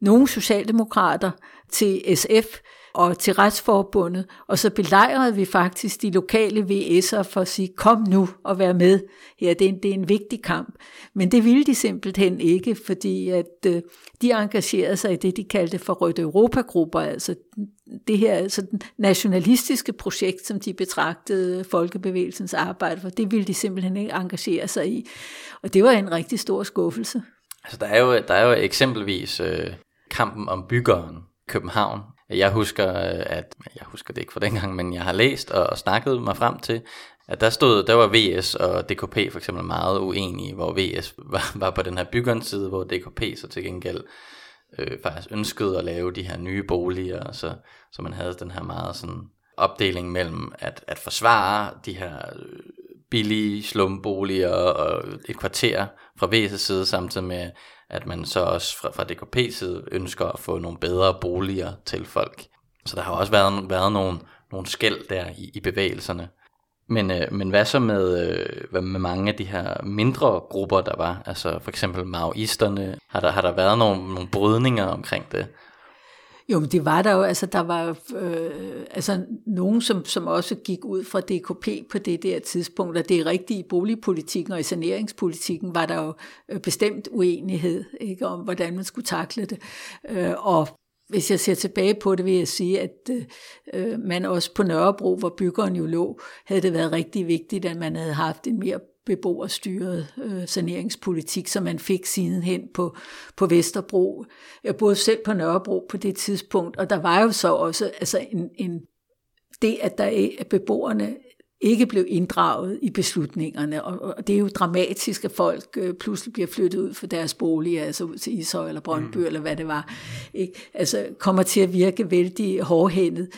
nogle socialdemokrater, til SF, og til retsforbundet, og så belejrede vi faktisk de lokale VS'er for at sige, kom nu og vær med her, det er en, det er en vigtig kamp. Men det ville de simpelthen ikke, fordi at øh, de engagerede sig i det, de kaldte for Rødt Europagrupper, altså det her altså nationalistiske projekt, som de betragtede folkebevægelsens arbejde for, det ville de simpelthen ikke engagere sig i. Og det var en rigtig stor skuffelse. Altså der er jo, der er jo eksempelvis øh, kampen om byggeren København, jeg husker, øh, at jeg husker det ikke fra dengang, men jeg har læst og, og snakket mig frem til, at der stod, der var VS og DKP for eksempel meget uenige, hvor VS var, var på den her byggerens side, hvor DKP så til gengæld øh, faktisk ønskede at lave de her nye boliger, så, så man havde den her meget sådan opdeling mellem at, at forsvare de her øh, billige slumboliger og et kvarter fra VS' side, samtidig med, at man så også fra, fra DKP side ønsker at få nogle bedre boliger til folk. Så der har også været, været nogle, nogle skæld der i, i bevægelserne. Men, øh, men hvad så med, øh, hvad med mange af de her mindre grupper, der var? Altså for eksempel maoisterne. Har der, har der været nogle, nogle brydninger omkring det? Jo, men det var der jo, altså der var øh, altså nogen, som, som også gik ud fra DKP på det der tidspunkt, og det er rigtigt i boligpolitikken og i saneringspolitikken var der jo øh, bestemt uenighed ikke, om, hvordan man skulle takle det. Øh, og hvis jeg ser tilbage på det, vil jeg sige, at øh, man også på Nørrebro, hvor byggeren jo lå, havde det været rigtig vigtigt, at man havde haft en mere beboerstyret øh, saneringspolitik, som man fik sidenhen på, på Vesterbro. Jeg boede selv på Nørrebro på det tidspunkt, og der var jo så også altså en, en det, at der er, at beboerne ikke blev inddraget i beslutningerne. Og, og det er jo dramatisk, at folk øh, pludselig bliver flyttet ud for deres bolig, altså ud til Ishøj eller Brøndby mm. eller hvad det var. Ikke? Altså kommer til at virke vældig hårdhændet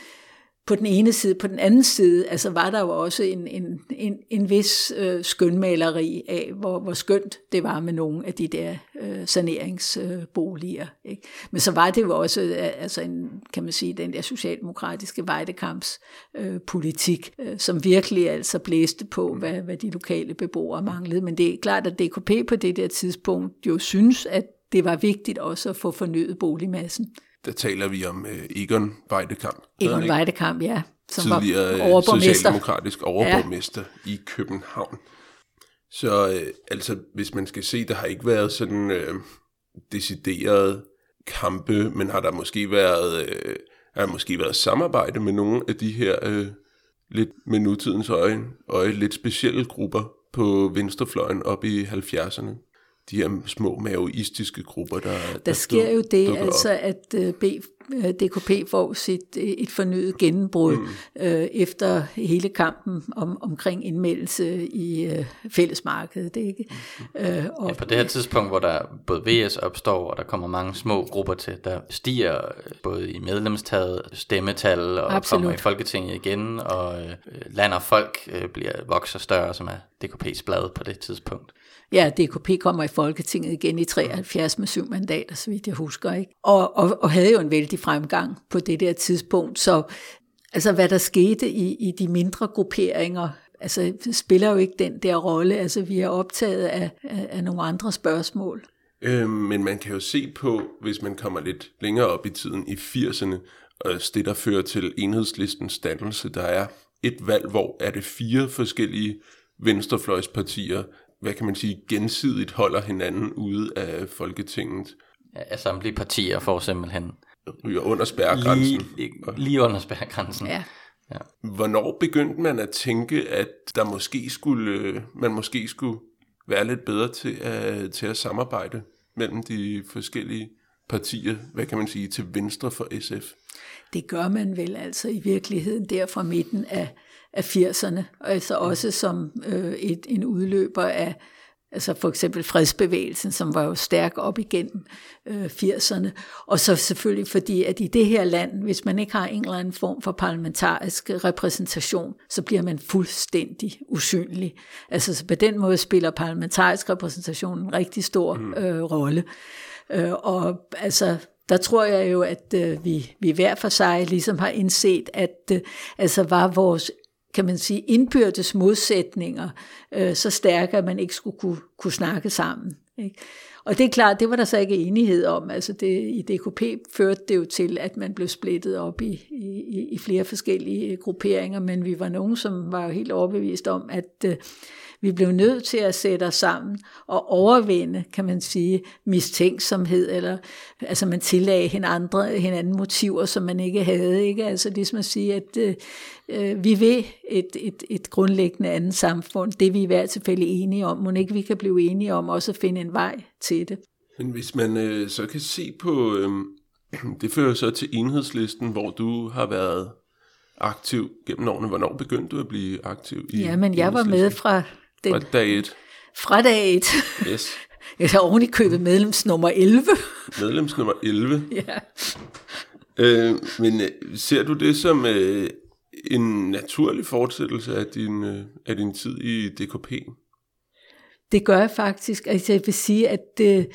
på den ene side. På den anden side altså var der jo også en, en, en, en vis øh, skønmaleri af, hvor, hvor skønt det var med nogle af de der øh, saneringsboliger. Øh, ikke? Men så var det jo også øh, altså en, kan man sige, den der socialdemokratiske vejdekamps øh, politik, øh, som virkelig altså blæste på, hvad, hvad de lokale beboere manglede. Men det er klart, at DKP på det der tidspunkt jo synes, at det var vigtigt også at få fornyet boligmassen der taler vi om uh, Egon Weidekamp. Egon Weidekamp, ja. Som Tidligere var socialdemokratisk overborgmester ja. i København. Så uh, altså, hvis man skal se, der har ikke været sådan uh, decideret kampe, men har der måske været, uh, har måske været samarbejde med nogle af de her uh, lidt med nutidens øje, øje lidt specielle grupper på venstrefløjen op i 70'erne de her små maoistiske grupper, der Der, der sker jo det, altså op. at uh, B, DKP får sit et fornyet gennembrud mm. øh, efter hele kampen om, omkring indmeldelse i øh, fællesmarkedet. Ikke? Mm. Øh, og, ja, på det her tidspunkt, hvor der både VS opstår, og der kommer mange små grupper til, der stiger både i medlemstallet, stemmetal og Absolut. kommer i Folketinget igen, og øh, land og folk øh, bliver vokser større, som er DKP's blad på det tidspunkt. Ja, DKP kommer i Folketinget igen i 73 med syv mandater, så vidt jeg husker. Ikke? Og, og, og havde jo en vældig fremgang på det der tidspunkt. Så altså, hvad der skete i, i de mindre grupperinger, altså, spiller jo ikke den der rolle. Altså, vi er optaget af, af, af nogle andre spørgsmål. Øh, men man kan jo se på, hvis man kommer lidt længere op i tiden i 80'erne, og det der fører til enhedslistens dannelse, der er et valg, hvor er det fire forskellige venstrefløjspartier, hvad kan man sige, gensidigt holder hinanden ude af Folketinget. Ja, samtlige partier får simpelthen... Ryger under spærregrænsen. Lige, lige under spærregrænsen. Ja. Ja. Hvornår begyndte man at tænke, at der måske skulle, man måske skulle være lidt bedre til at, til at samarbejde mellem de forskellige partier, hvad kan man sige, til venstre for SF? Det gør man vel altså i virkeligheden der fra midten af af 80'erne, altså også som øh, et, en udløber af altså for eksempel fredsbevægelsen, som var jo stærk op igennem øh, 80'erne. Og så selvfølgelig fordi, at i det her land, hvis man ikke har en eller anden form for parlamentarisk repræsentation, så bliver man fuldstændig usynlig. Altså så på den måde spiller parlamentarisk repræsentation en rigtig stor mm. øh, rolle. Øh, og altså der tror jeg jo, at øh, vi, vi hver for sig ligesom har indset, at øh, altså var vores kan man sige, indbyrdes modsætninger øh, så stærke, at man ikke skulle kunne, kunne snakke sammen. Ikke? Og det er klart, det var der så ikke enighed om. Altså det, I DKP førte det jo til, at man blev splittet op i, i, i flere forskellige grupperinger, men vi var nogen, som var helt overbevist om, at øh, vi blev nødt til at sætte os sammen og overvinde, kan man sige, mistænksomhed, eller altså man tillagde hinanden, hinanden motiver, som man ikke havde. Ikke? Altså ligesom at sige, at øh, øh, vi vil et, et, et grundlæggende andet samfund. Det vi i hvert tilfælde enige om. Må ikke vi kan blive enige om også at finde en vej til det. Men hvis man øh, så kan se på, øh, det fører så til enhedslisten, hvor du har været aktiv gennem årene. Hvornår begyndte du at blive aktiv i Ja, men jeg var med fra den, fra dag et. Fra dag et. Yes. Jeg har oven i købet medlemsnummer 11. Medlemsnummer 11? Ja. Øh, men øh, ser du det som øh, en naturlig fortsættelse af din, øh, af din tid i DKP? Det gør jeg faktisk. Altså jeg vil sige, at det,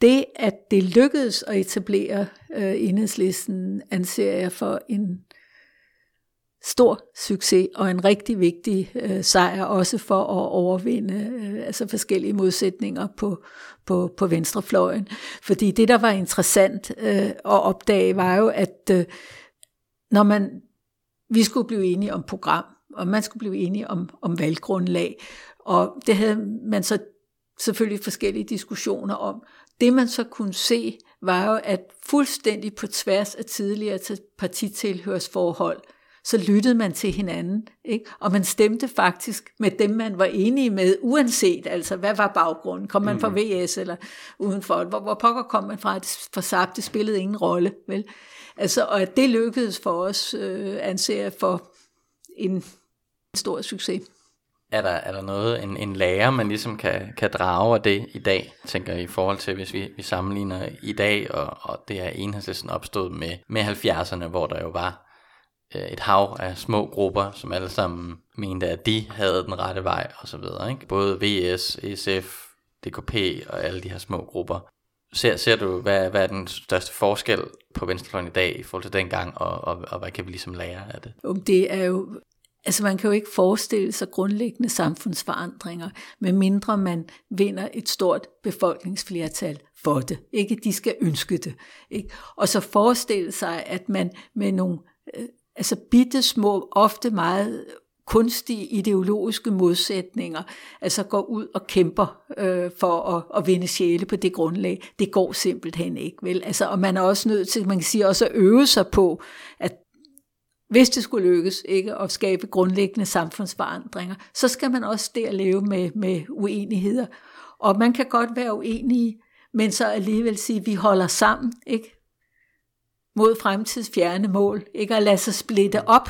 det at det lykkedes at etablere øh, enhedslisten, anser jeg for en stor succes og en rigtig vigtig øh, sejr også for at overvinde øh, altså forskellige modsætninger på, på, på venstrefløjen. Fordi det, der var interessant øh, at opdage, var jo, at øh, når man, vi skulle blive enige om program, og man skulle blive enige om, om valggrundlag, og det havde man så selvfølgelig forskellige diskussioner om. Det man så kunne se, var jo, at fuldstændig på tværs af tidligere partitilhørsforhold, så lyttede man til hinanden, ikke? og man stemte faktisk med dem, man var enige med, uanset altså, hvad var baggrunden? Kom man fra mm. VS eller udenfor? Hvor, hvor pokker kom man fra? For SAP, det spillede ingen rolle, vel? Altså, og at det lykkedes for os, øh, anser jeg for en stor succes. Er der, er der noget, en, en lærer, man ligesom kan, kan drage af det i dag, tænker jeg, i forhold til, hvis vi, vi sammenligner i dag, og, og det er enhedslisten opstået med, med 70'erne, hvor der jo var Øh, et hav af små grupper, som alle sammen mente, at de havde den rette vej, og så videre. Ikke? Både VS, SF, DKP og alle de her små grupper. Ser, ser du, hvad, hvad er den største forskel på venstrefløjen i dag i forhold til dengang, og, og, og hvad kan vi ligesom lære af det? Det er jo Altså man kan jo ikke forestille sig grundlæggende samfundsforandringer, medmindre man vinder et stort befolkningsflertal for det. Ikke de skal ønske det. Ikke? Og så forestille sig, at man med nogle øh, altså bitte små, ofte meget kunstige ideologiske modsætninger, altså går ud og kæmper øh, for at, at vinde sjæle på det grundlag. Det går simpelthen ikke, vel? Altså, og man er også nødt til, man kan sige, også at øve sig på, at hvis det skulle lykkes ikke at skabe grundlæggende samfundsforandringer, så skal man også der leve med, med uenigheder. Og man kan godt være uenige, men så alligevel sige, at vi holder sammen, ikke? Mod fremtidsfjerne mål, ikke at lade sig splitte op.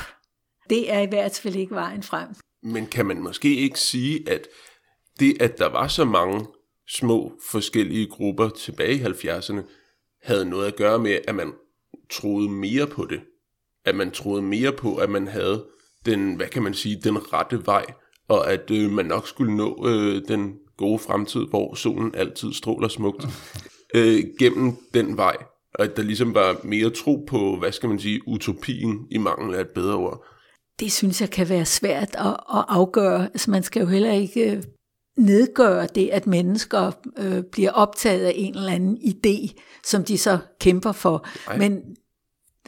Det er i hvert fald ikke vejen frem. Men kan man måske ikke sige, at det, at der var så mange små forskellige grupper tilbage i 70'erne, havde noget at gøre med, at man troede mere på det? At man troede mere på, at man havde den, hvad kan man sige, den rette vej, og at øh, man nok skulle nå øh, den gode fremtid, hvor solen altid stråler smukt, øh, gennem den vej at der ligesom var mere tro på, hvad skal man sige, utopien i mangel af et bedre ord. Det synes jeg kan være svært at, at afgøre. Altså man skal jo heller ikke øh, nedgøre det, at mennesker øh, bliver optaget af en eller anden idé, som de så kæmper for. Ej. Men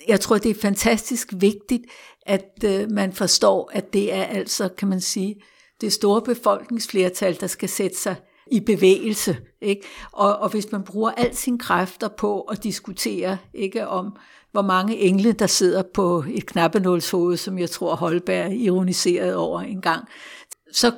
jeg tror, det er fantastisk vigtigt, at øh, man forstår, at det er altså, kan man sige, det store befolkningsflertal, der skal sætte sig i bevægelse. Ikke? Og, og hvis man bruger al sine kræfter på at diskutere ikke om, hvor mange engle, der sidder på et knappenålshoved, som jeg tror Holberg ironiserede over en gang, så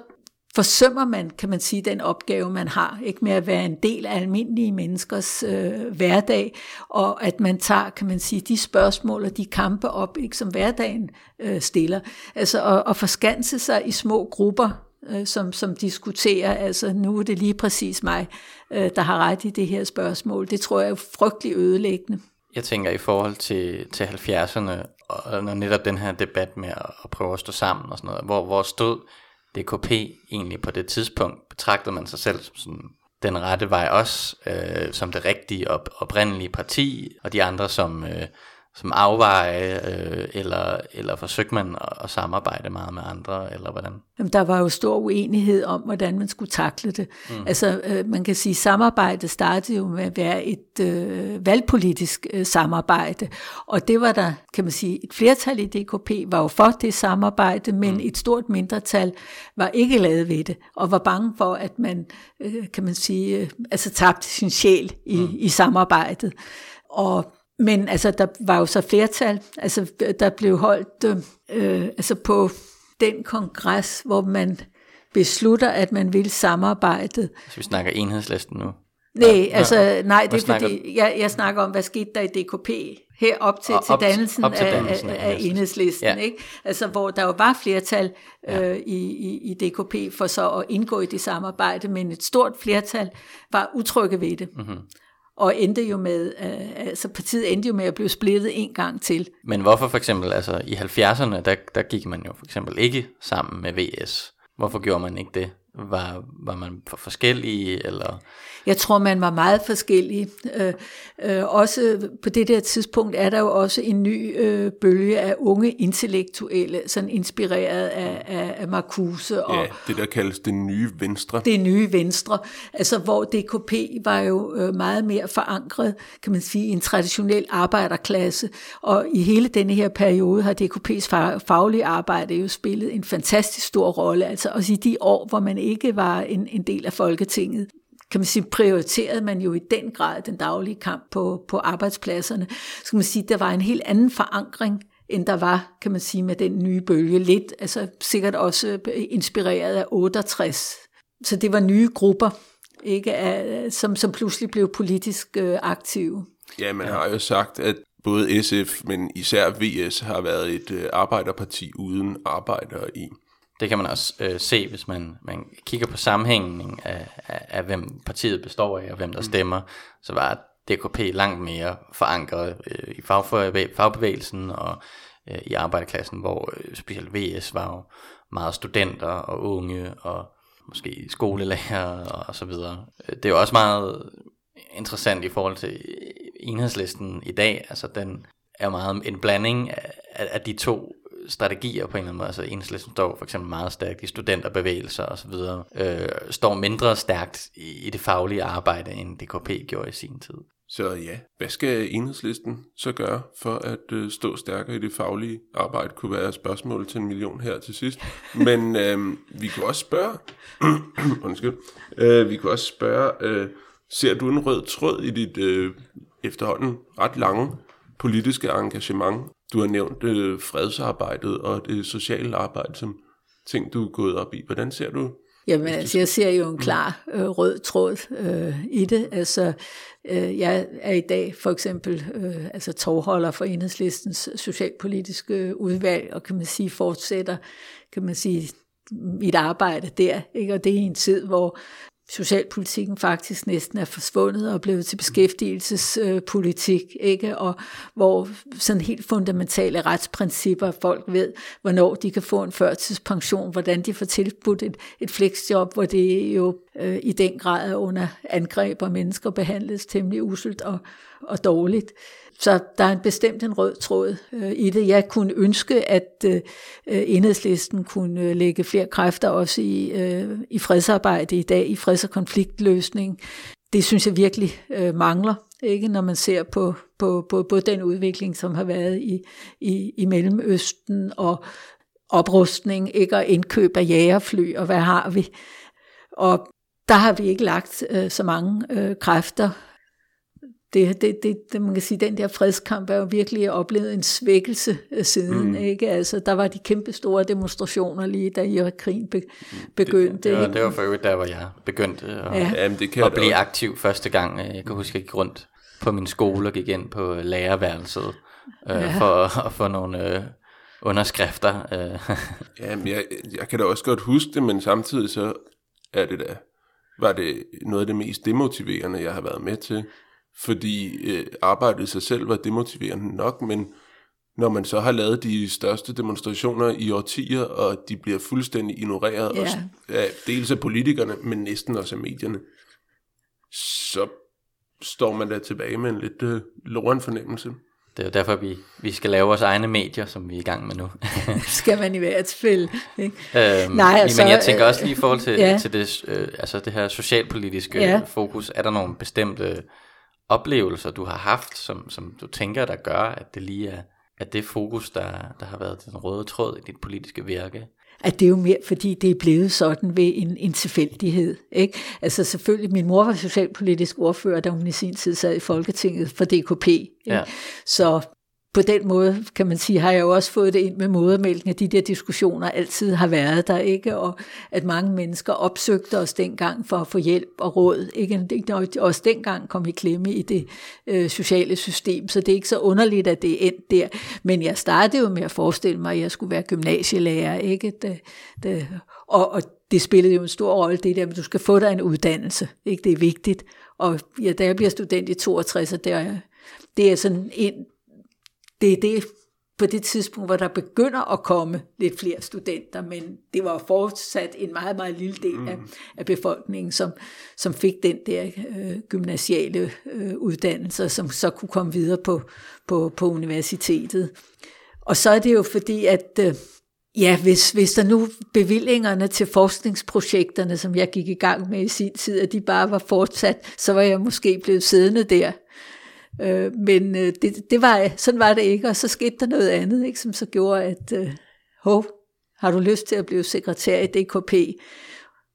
forsømmer man, kan man sige, den opgave, man har, ikke med at være en del af almindelige menneskers øh, hverdag, og at man tager, kan man sige, de spørgsmål og de kampe op, ikke, som hverdagen øh, stiller. Altså at, at forskanse sig i små grupper, øh, som, som diskuterer, altså nu er det lige præcis mig, øh, der har ret i det her spørgsmål. Det tror jeg er frygtelig ødelæggende. Jeg tænker i forhold til, til 70'erne, og når netop den her debat med at, prøve at stå sammen og sådan noget, hvor, hvor stod DKP egentlig på det tidspunkt? Betragtede man sig selv som sådan den rette vej også, øh, som det rigtige og oprindelige parti, og de andre som... Øh, som afveje, øh, eller, eller forsøgte man at, at samarbejde meget med andre, eller hvordan? Jamen, der var jo stor uenighed om, hvordan man skulle takle det. Mm. Altså, øh, man kan sige, at samarbejdet startede jo med at være et øh, valgpolitisk øh, samarbejde, og det var der, kan man sige, et flertal i DKP var jo for det samarbejde, men mm. et stort mindretal var ikke lavet ved det, og var bange for, at man, øh, kan man sige, øh, altså tabte sin sjæl i, mm. i samarbejdet. Og men altså, der var jo så flertal. Altså, der blev holdt øh, altså på den kongres, hvor man beslutter, at man vil samarbejde. Så vi snakker enhedslisten nu? Nej, ja, altså, nej, det er fordi, jeg, jeg snakker om, hvad skete der i DKP her op til, op, til dannelsen, op til dannelsen af, af, af enhedslisten, ja. ikke? Altså, hvor der jo var flertal øh, i, i, i DKP for så at indgå i det samarbejde, men et stort flertal var utrygge ved det. Mm-hmm og endte jo med, øh, altså partiet endte jo med at blive splittet en gang til. Men hvorfor for eksempel, altså i 70'erne, der, der gik man jo for eksempel ikke sammen med VS. Hvorfor gjorde man ikke det? Var, var man for forskellige, eller... Jeg tror, man var meget forskellige. Øh, øh, også på det der tidspunkt er der jo også en ny øh, bølge af unge intellektuelle, sådan inspireret af, af, af Marcuse. Og, ja, det der kaldes det nye venstre. Det nye venstre, altså hvor DKP var jo øh, meget mere forankret, kan man sige, i en traditionel arbejderklasse, og i hele denne her periode har DKP's faglige arbejde jo spillet en fantastisk stor rolle, altså også i de år, hvor man ikke var en, en del af Folketinget kan man sige, prioriterede man jo i den grad den daglige kamp på, på arbejdspladserne. Så kan man sige, der var en helt anden forankring, end der var, kan man sige, med den nye bølge. Lidt, altså sikkert også inspireret af 68. Så det var nye grupper, ikke, af, som, som pludselig blev politisk øh, aktive. Ja, man har jo sagt, at både SF, men især VS har været et øh, arbejderparti uden arbejdere i. Det kan man også øh, se, hvis man, man kigger på sammenhængen af, af, af, hvem partiet består af, og hvem der stemmer. Så var DKP langt mere forankret øh, i fagbevægelsen og øh, i arbejderklassen, hvor øh, specielt VS var jo meget studenter og unge og måske skolelærer og så videre. Det er jo også meget interessant i forhold til enhedslisten i dag. Altså den er meget en blanding af, af de to strategier på en eller anden måde. Altså enhedslisten står for eksempel meget stærkt i studenterbevægelser og så videre. Øh, står mindre stærkt i, i det faglige arbejde, end DKP gjorde i sin tid. Så ja, hvad skal enhedslisten så gøre for at øh, stå stærkere i det faglige arbejde, kunne være spørgsmål til en million her til sidst. Men øh, vi kunne også spørge, undskyld, øh, vi kunne også spørge, øh, ser du en rød tråd i dit øh, efterhånden ret lange politiske engagement? Du har nævnt øh, fredsarbejdet og det sociale arbejde som ting, du er gået op i. Hvordan ser du Jamen altså, jeg ser jo en klar øh, rød tråd øh, i det. Altså, øh, jeg er i dag for eksempel øh, altså tovholder for enhedslistens socialpolitiske udvalg, og kan man sige fortsætter, kan man sige, mit arbejde der. Ikke? Og det er en tid, hvor socialpolitikken faktisk næsten er forsvundet og blevet til beskæftigelsespolitik, ikke? og hvor sådan helt fundamentale retsprincipper, folk ved, hvornår de kan få en førtidspension, hvordan de får tilbudt et, et flexjob, hvor det jo øh, i den grad er under angreb, og mennesker behandles temmelig uselt og, og dårligt. Så der er en bestemt en rød tråd øh, i det. Jeg kunne ønske, at øh, øh enhedslisten kunne øh, lægge flere kræfter også i, øh, i fredsarbejde i dag, i freds- og konfliktløsning. Det synes jeg virkelig øh, mangler, ikke når man ser på, på, på, på den udvikling, som har været i, i, i Mellemøsten og oprustning, ikke og indkøb af jægerfly, og hvad har vi? Og der har vi ikke lagt øh, så mange øh, kræfter det, det, det, det, man kan sige, den der fredskamp er jo virkelig oplevet en svækkelse siden, mm. ikke? Altså, der var de kæmpe store demonstrationer lige da Irak-krigen be, begyndte. Det, det, var, det var for øvrigt der, hvor jeg begyndte at, ja. Jamen, det kan at blive aktiv første gang. Jeg kan huske, at jeg gik rundt på min skole og gik ind på lærerværelset øh, ja. for at få nogle... Øh, underskrifter. Øh. Jamen, jeg, jeg kan da også godt huske det, men samtidig så er det da, var det noget af det mest demotiverende, jeg har været med til fordi øh, arbejdet i sig selv var demotiverende nok, men når man så har lavet de største demonstrationer i årtier, og de bliver fuldstændig ignoreret, ja. og, ja, dels af politikerne, men næsten også af medierne, så står man der tilbage med en lidt øh, loren fornemmelse. Det er jo derfor, vi, vi skal lave vores egne medier, som vi er i gang med nu. skal man i hvert fald. Ikke? Øhm, Nej, altså, men jeg tænker også lige i forhold til, ja. til det, øh, altså det her socialpolitiske ja. fokus, er der nogle bestemte oplevelser, du har haft, som, som du tænker, der gør, at det lige er at det fokus, der, der har været den røde tråd i dit politiske virke? At det er jo mere, fordi det er blevet sådan ved en, en tilfældighed. Ikke? Altså selvfølgelig, min mor var socialpolitisk ordfører, da hun i sin tid sad i Folketinget for DKP. Ikke? Ja. Så på den måde, kan man sige, har jeg jo også fået det ind med modermælken, at de der diskussioner altid har været der, ikke? Og at mange mennesker opsøgte os dengang for at få hjælp og råd, ikke? Og Også dengang kom i klemme i det øh, sociale system, så det er ikke så underligt, at det er endt der. Men jeg startede jo med at forestille mig, at jeg skulle være gymnasielærer, ikke? Det, det, og, og det spillede jo en stor rolle, det der, at du skal få dig en uddannelse, ikke? Det er vigtigt. Og ja, da jeg bliver student i 62, så der, det er sådan en, det er det på det tidspunkt, hvor der begynder at komme lidt flere studenter, men det var fortsat en meget, meget lille del af, mm. af befolkningen, som, som fik den der øh, gymnasiale øh, uddannelse, som så kunne komme videre på, på, på universitetet. Og så er det jo fordi, at øh, ja, hvis, hvis der nu bevillingerne til forskningsprojekterne, som jeg gik i gang med i sin tid, at de bare var fortsat, så var jeg måske blevet siddende der Øh, men øh, det, det var, sådan var det ikke, og så skete der noget andet, ikke, som så gjorde, at øh, hov, har du lyst til at blive sekretær i DKP?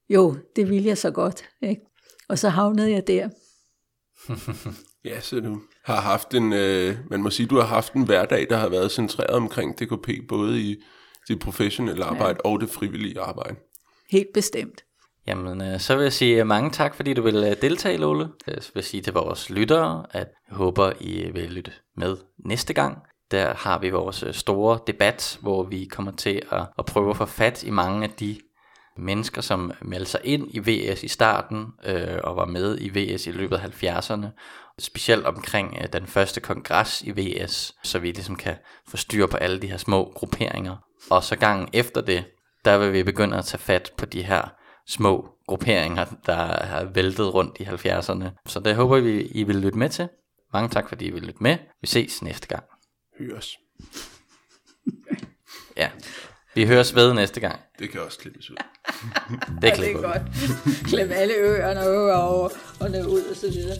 Jo, det ville jeg så godt. Ikke? Og så havnede jeg der. ja, så du har haft en, øh, man må sige, du har haft en hverdag, der har været centreret omkring DKP, både i det professionelle arbejde ja. og det frivillige arbejde. Helt bestemt. Jamen, øh, så vil jeg sige øh, mange tak, fordi du øh, øh, vil deltage, Lolle. Jeg vil sige til vores lyttere, at jeg håber, I vil lytte med næste gang. der har vi vores store debat, hvor vi kommer til at, at prøve at få fat i mange af de mennesker, som meldte sig ind i VS i starten øh, og var med i VS i løbet af 70'erne. Specielt omkring øh, den første kongres i VS, så vi ligesom kan få styr på alle de her små grupperinger. Og så gangen efter det, der vil vi begynde at tage fat på de her små grupperinger, der har væltet rundt i 70'erne. Så det håber vi, I vil lytte med til. Mange tak, fordi I vil lytte med. Vi ses næste gang. Høres. Ja, vi høres ved næste gang. Det kan også klippes ud. Det det er godt. Klem alle øerne over og, og ned ud og så videre.